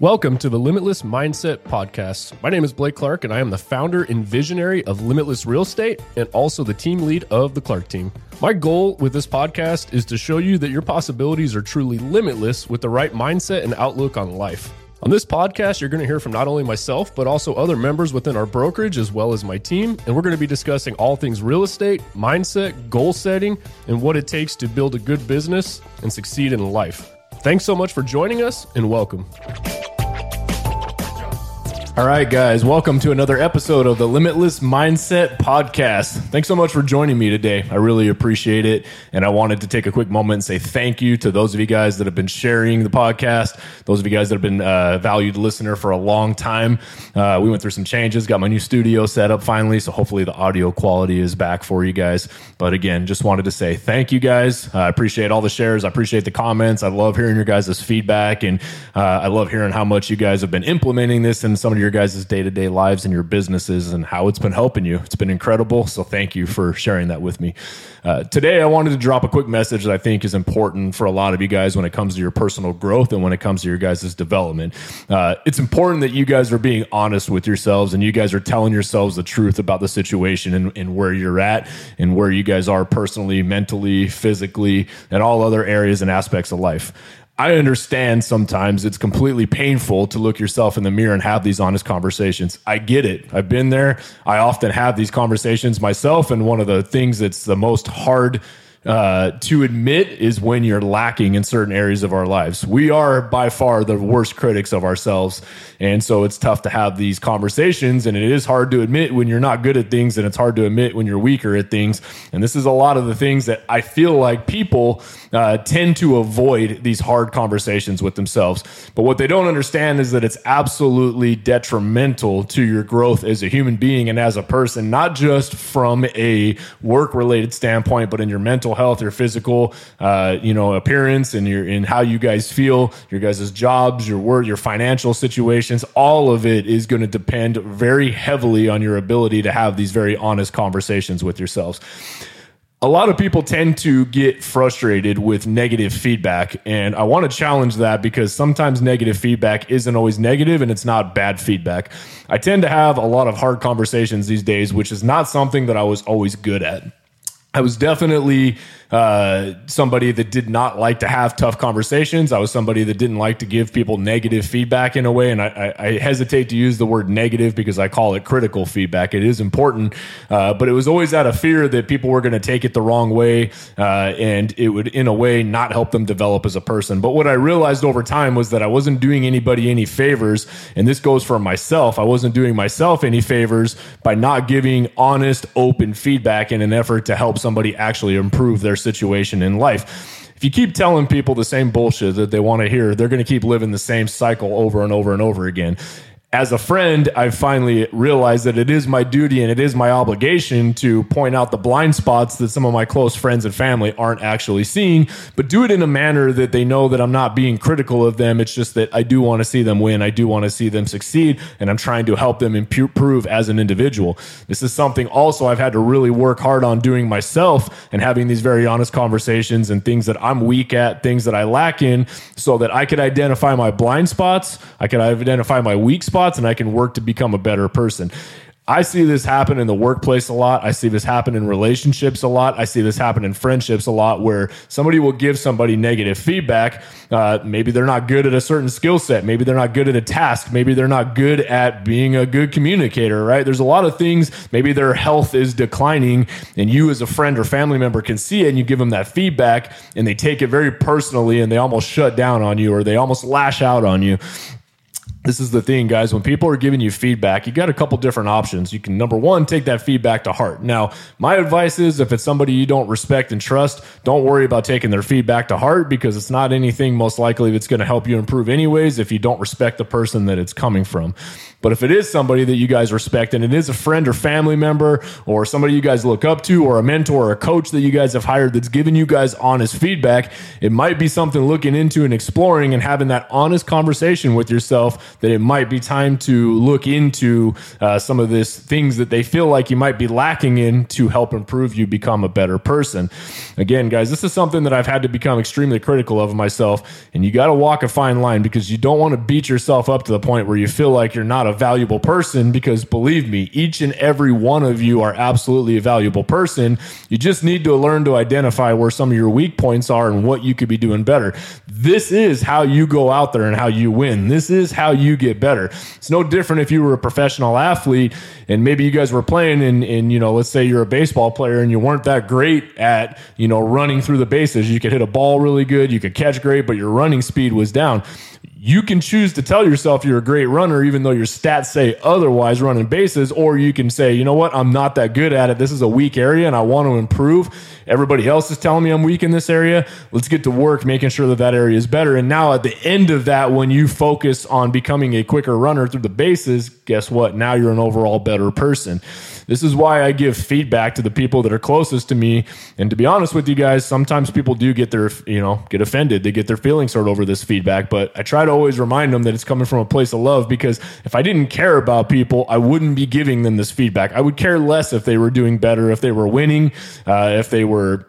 Welcome to the Limitless Mindset Podcast. My name is Blake Clark, and I am the founder and visionary of Limitless Real Estate and also the team lead of the Clark team. My goal with this podcast is to show you that your possibilities are truly limitless with the right mindset and outlook on life. On this podcast, you're going to hear from not only myself, but also other members within our brokerage as well as my team. And we're going to be discussing all things real estate, mindset, goal setting, and what it takes to build a good business and succeed in life. Thanks so much for joining us and welcome. All right, guys, welcome to another episode of the Limitless Mindset Podcast. Thanks so much for joining me today. I really appreciate it. And I wanted to take a quick moment and say thank you to those of you guys that have been sharing the podcast, those of you guys that have been uh, valued listener for a long time. Uh, we went through some changes, got my new studio set up finally. So hopefully the audio quality is back for you guys. But again, just wanted to say thank you guys. I appreciate all the shares. I appreciate the comments. I love hearing your guys' feedback. And uh, I love hearing how much you guys have been implementing this in some of your guys' day to day lives and your businesses and how it's been helping you. It's been incredible. So thank you for sharing that with me. Uh, today, I wanted to drop a quick message that I think is important for a lot of you guys when it comes to your personal growth and when it comes to your guys' development. Uh, it's important that you guys are being honest with yourselves and you guys are telling yourselves the truth about the situation and, and where you're at and where you guys are personally, mentally, physically, and all other areas and aspects of life. I understand sometimes it's completely painful to look yourself in the mirror and have these honest conversations. I get it. I've been there. I often have these conversations myself. And one of the things that's the most hard uh, to admit is when you're lacking in certain areas of our lives. We are by far the worst critics of ourselves. And so it's tough to have these conversations. And it is hard to admit when you're not good at things. And it's hard to admit when you're weaker at things. And this is a lot of the things that I feel like people uh, tend to avoid these hard conversations with themselves. But what they don't understand is that it's absolutely detrimental to your growth as a human being and as a person, not just from a work related standpoint, but in your mental mental health, your physical, uh, you know, appearance, and your in how you guys feel, your guys' jobs, your work, your financial situations. All of it is going to depend very heavily on your ability to have these very honest conversations with yourselves a lot of people tend to get frustrated with negative feedback. And I want to challenge that because sometimes negative feedback isn't always negative and it's not bad feedback. I tend to have a lot of hard conversations these days, which is not something that I was always good at. I was definitely uh, somebody that did not like to have tough conversations. I was somebody that didn't like to give people negative feedback in a way. And I, I, I hesitate to use the word negative because I call it critical feedback. It is important, uh, but it was always out of fear that people were going to take it the wrong way uh, and it would, in a way, not help them develop as a person. But what I realized over time was that I wasn't doing anybody any favors. And this goes for myself. I wasn't doing myself any favors by not giving honest, open feedback in an effort to help somebody actually improve their situation in life. If you keep telling people the same bullshit that they want to hear, they're going to keep living the same cycle over and over and over again as a friend, I've finally realized that it is my duty and it is my obligation to point out the blind spots that some of my close friends and family aren't actually seeing, but do it in a manner that they know that I'm not being critical of them. It's just that I do want to see them win. I do want to see them succeed, and I'm trying to help them improve as an individual. This is something also I've had to really work hard on doing myself and having these very honest conversations and things that I'm weak at, things that I lack in, so that I could identify my blind spots, I could identify my weak spots spots and I can work to become a better person. I see this happen in the workplace a lot. I see this happen in relationships a lot. I see this happen in friendships a lot where somebody will give somebody negative feedback. Uh, maybe they're not good at a certain skill set. Maybe they're not good at a task. Maybe they're not good at being a good communicator, right? There's a lot of things. Maybe their health is declining and you as a friend or family member can see it and you give them that feedback and they take it very personally and they almost shut down on you or they almost lash out on you this is the thing, guys. When people are giving you feedback, you got a couple different options. You can, number one, take that feedback to heart. Now, my advice is if it's somebody you don't respect and trust, don't worry about taking their feedback to heart because it's not anything most likely that's going to help you improve, anyways, if you don't respect the person that it's coming from. But if it is somebody that you guys respect and it is a friend or family member or somebody you guys look up to or a mentor or a coach that you guys have hired that's giving you guys honest feedback, it might be something looking into and exploring and having that honest conversation with yourself that it might be time to look into uh, some of this things that they feel like you might be lacking in to help improve you become a better person. Again, guys, this is something that I've had to become extremely critical of myself, and you got to walk a fine line because you don't want to beat yourself up to the point where you feel like you're not a valuable person. Because believe me, each and every one of you are absolutely a valuable person. You just need to learn to identify where some of your weak points are and what you could be doing better. This is how you go out there and how you win. This is how you get better. It's no different if you were a professional athlete and maybe you guys were playing and, and you know, let's say you're a baseball player and you weren't that great at, you know, running through the bases. You could hit a ball really good, you could catch great, but your running speed was down you can choose to tell yourself you're a great runner, even though your stats say otherwise running bases, or you can say, you know what, I'm not that good at it. This is a weak area and I want to improve. Everybody else is telling me I'm weak in this area. Let's get to work making sure that that area is better. And now at the end of that, when you focus on becoming a quicker runner through the bases, guess what? Now you're an overall better person. This is why I give feedback to the people that are closest to me. And to be honest with you guys, sometimes people do get their, you know, get offended. They get their feelings hurt over this feedback. But I try to always remind them that it's coming from a place of love because if I didn't care about people, I wouldn't be giving them this feedback. I would care less if they were doing better, if they were winning, uh, if they were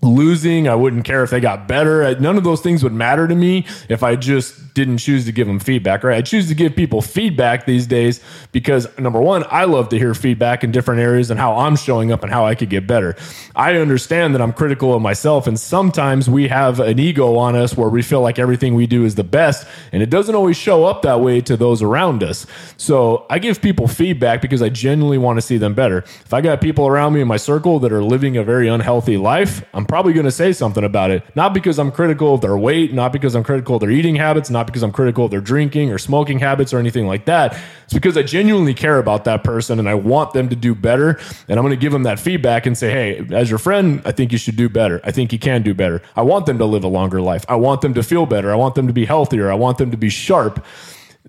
losing. I wouldn't care if they got better. None of those things would matter to me if I just didn't choose to give them feedback, right? I choose to give people feedback these days because number one, I love to hear feedback in different areas and how I'm showing up and how I could get better. I understand that I'm critical of myself and sometimes we have an ego on us where we feel like everything we do is the best and it doesn't always show up that way to those around us. So I give people feedback because I genuinely want to see them better. If I got people around me in my circle that are living a very unhealthy life, I'm probably going to say something about it. Not because I'm critical of their weight, not because I'm critical of their eating habits, not because I'm critical of their drinking or smoking habits or anything like that. It's because I genuinely care about that person and I want them to do better. And I'm going to give them that feedback and say, hey, as your friend, I think you should do better. I think you can do better. I want them to live a longer life. I want them to feel better. I want them to be healthier. I want them to be sharp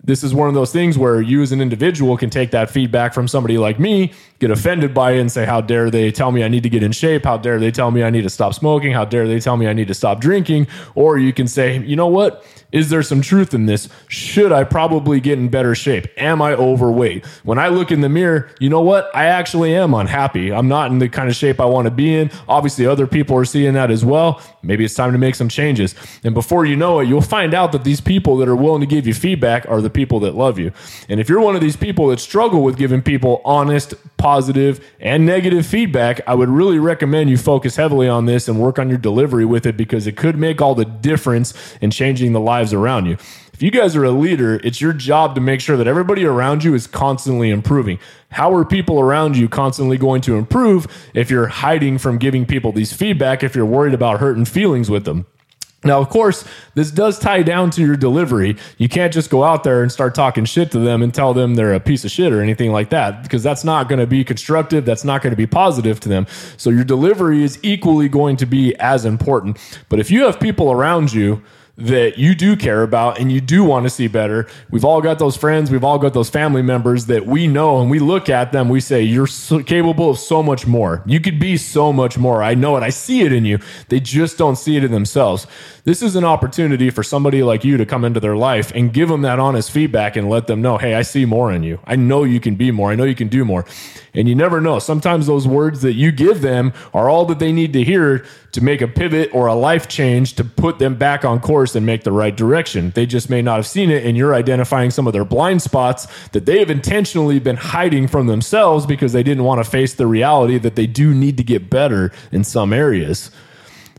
this is one of those things where you as an individual can take that feedback from somebody like me, get offended by it and say, How dare they tell me I need to get in shape? How dare they tell me I need to stop smoking? How dare they tell me I need to stop drinking? Or you can say, You know what? Is there some truth in this? Should I probably get in better shape? Am I overweight? When I look in the mirror, you know what? I actually am unhappy. I'm not in the kind of shape I want to be in. Obviously, other people are seeing that as well. Maybe it's time to make some changes. And before you know it, you'll find out that these people that are willing to give you feedback are the people that love you. And if you're one of these people that struggle with giving people honest, positive, and negative feedback, I would really recommend you focus heavily on this and work on your delivery with it because it could make all the difference in changing the lives around you. If you guys are a leader, it's your job to make sure that everybody around you is constantly improving. How are people around you constantly going to improve if you're hiding from giving people these feedback, if you're worried about hurting feelings with them? Now, of course, this does tie down to your delivery. You can't just go out there and start talking shit to them and tell them they're a piece of shit or anything like that, because that's not going to be constructive. That's not going to be positive to them. So, your delivery is equally going to be as important. But if you have people around you that you do care about and you do want to see better. We've all got those friends, we've all got those family members that we know and we look at them, we say, You're so capable of so much more. You could be so much more. I know it. I see it in you. They just don't see it in themselves. This is an opportunity for somebody like you to come into their life and give them that honest feedback and let them know, Hey, I see more in you. I know you can be more. I know you can do more. And you never know. Sometimes those words that you give them are all that they need to hear to make a pivot or a life change to put them back on course and make the right direction. They just may not have seen it, and you're identifying some of their blind spots that they have intentionally been hiding from themselves because they didn't want to face the reality that they do need to get better in some areas.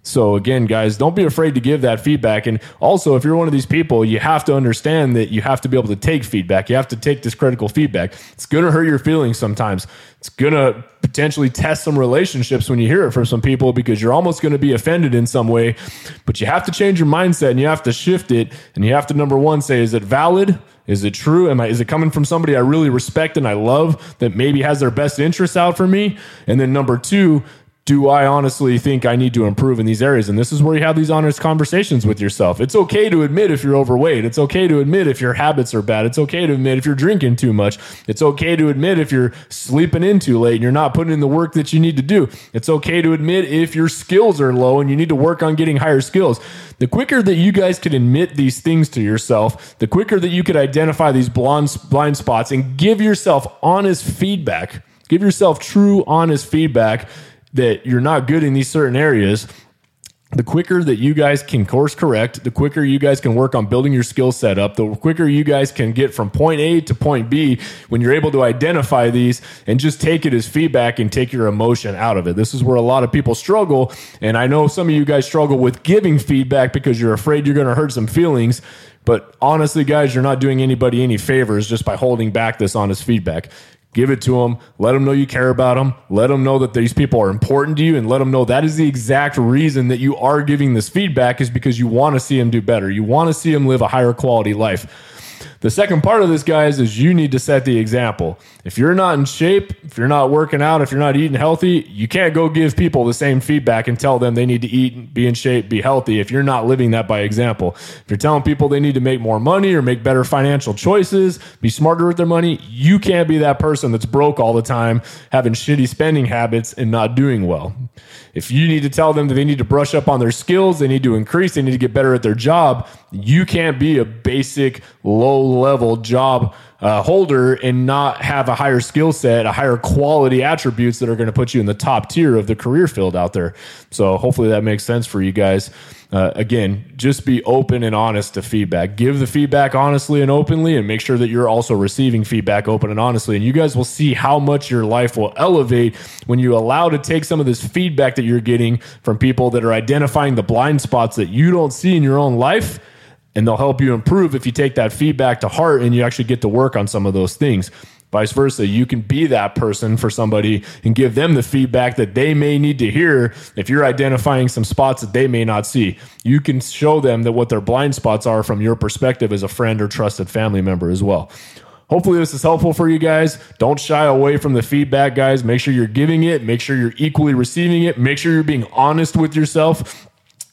So again, guys, don't be afraid to give that feedback. And also, if you're one of these people, you have to understand that you have to be able to take feedback. You have to take this critical feedback. It's going to hurt your feelings sometimes. It's going to potentially test some relationships when you hear it from some people because you're almost going to be offended in some way. But you have to change your mindset and you have to shift it. And you have to, number one, say, is it valid? Is it true? Am I, is it coming from somebody I really respect and I love that maybe has their best interests out for me? And then number two, do I honestly think I need to improve in these areas? And this is where you have these honest conversations with yourself. It's okay to admit if you're overweight. It's okay to admit if your habits are bad. It's okay to admit if you're drinking too much. It's okay to admit if you're sleeping in too late and you're not putting in the work that you need to do. It's okay to admit if your skills are low and you need to work on getting higher skills. The quicker that you guys can admit these things to yourself, the quicker that you could identify these blind, spots and give yourself honest feedback. Give yourself true, honest feedback that you're not good in these certain areas, the quicker that you guys can course correct, the quicker you guys can work on building your skill set up, the quicker you guys can get from point A to point B when you're able to identify these and just take it as feedback and take your emotion out of it. This is where a lot of people struggle. And I know some of you guys struggle with giving feedback because you're afraid you're going to hurt some feelings. But honestly, guys, you're not doing anybody any favors just by holding back this honest feedback. Give it to them. Let them know you care about them. Let them know that these people are important to you and let them know that is the exact reason that you are giving this feedback is because you want to see them do better. You want to see them live a higher quality life. The second part of this, guys, is you need to set the example. If you're not in shape, if you're not working out, if you're not eating healthy, you can't go give people the same feedback and tell them they need to eat, be in shape, be healthy if you're not living that by example. If you're telling people they need to make more money or make better financial choices, be smarter with their money, you can't be that person that's broke all the time, having shitty spending habits and not doing well. If you need to tell them that they need to brush up on their skills, they need to increase, they need to get better at their job, you can't be a basic low level job uh, holder and not have a higher skill set, a higher quality attributes that are going to put you in the top tier of the career field out there. So hopefully that makes sense for you guys. Uh, again, just be open and honest to feedback. Give the feedback honestly and openly, and make sure that you're also receiving feedback open and honestly. And you guys will see how much your life will elevate when you allow to take some of this feedback that you're getting from people that are identifying the blind spots that you don't see in your own life and they'll help you improve if you take that feedback to heart and you actually get to work on some of those things. Vice versa, you can be that person for somebody and give them the feedback that they may need to hear if you're identifying some spots that they may not see. You can show them that what their blind spots are from your perspective as a friend or trusted family member as well. Hopefully, this is helpful for you guys. Don't shy away from the feedback, guys. Make sure you're giving it, make sure you're equally receiving it, make sure you're being honest with yourself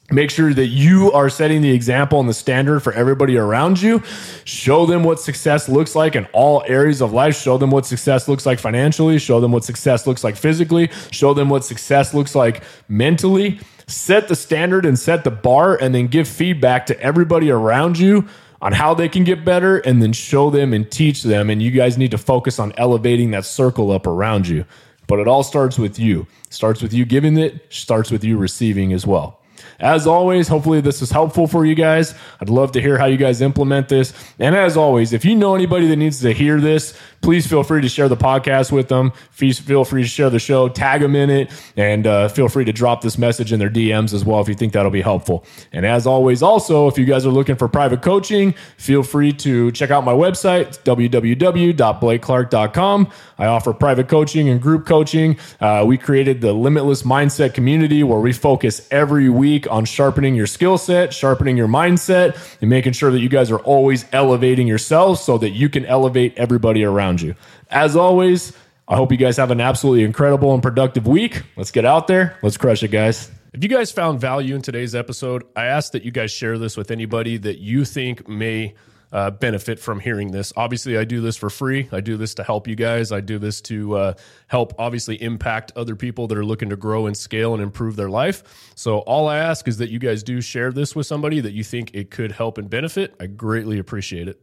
Make sure that you are setting the example and the standard for everybody around you. Show them what success looks like in all areas of life. Show them what success looks like financially. Show them what success looks like physically. Show them what success looks like mentally. Set the standard and set the bar, and then give feedback to everybody around you on how they can get better, and then show them and teach them. And you guys need to focus on elevating that circle up around you. But it all starts with you. Starts with you giving it, starts with you receiving as well. As always, hopefully this is helpful for you guys. I'd love to hear how you guys implement this. And as always, if you know anybody that needs to hear this, please feel free to share the podcast with them. Please Feel free to share the show, tag them in it, and uh, feel free to drop this message in their DMs as well if you think that'll be helpful. And as always, also, if you guys are looking for private coaching, feel free to check out my website, www.blakeclark.com. I offer private coaching and group coaching. Uh, we created the Limitless Mindset community where we focus every week on sharpening your skill set, sharpening your mindset, and making sure that you guys are always elevating yourselves so that you can elevate everybody around you. As always, I hope you guys have an absolutely incredible and productive week. Let's get out there. Let's crush it, guys. If you guys found value in today's episode, I ask that you guys share this with anybody that you think may uh, benefit from hearing this. Obviously, I do this for free. I do this to help you guys. I do this to uh, help, obviously, impact other people that are looking to grow and scale and improve their life. So, all I ask is that you guys do share this with somebody that you think it could help and benefit. I greatly appreciate it.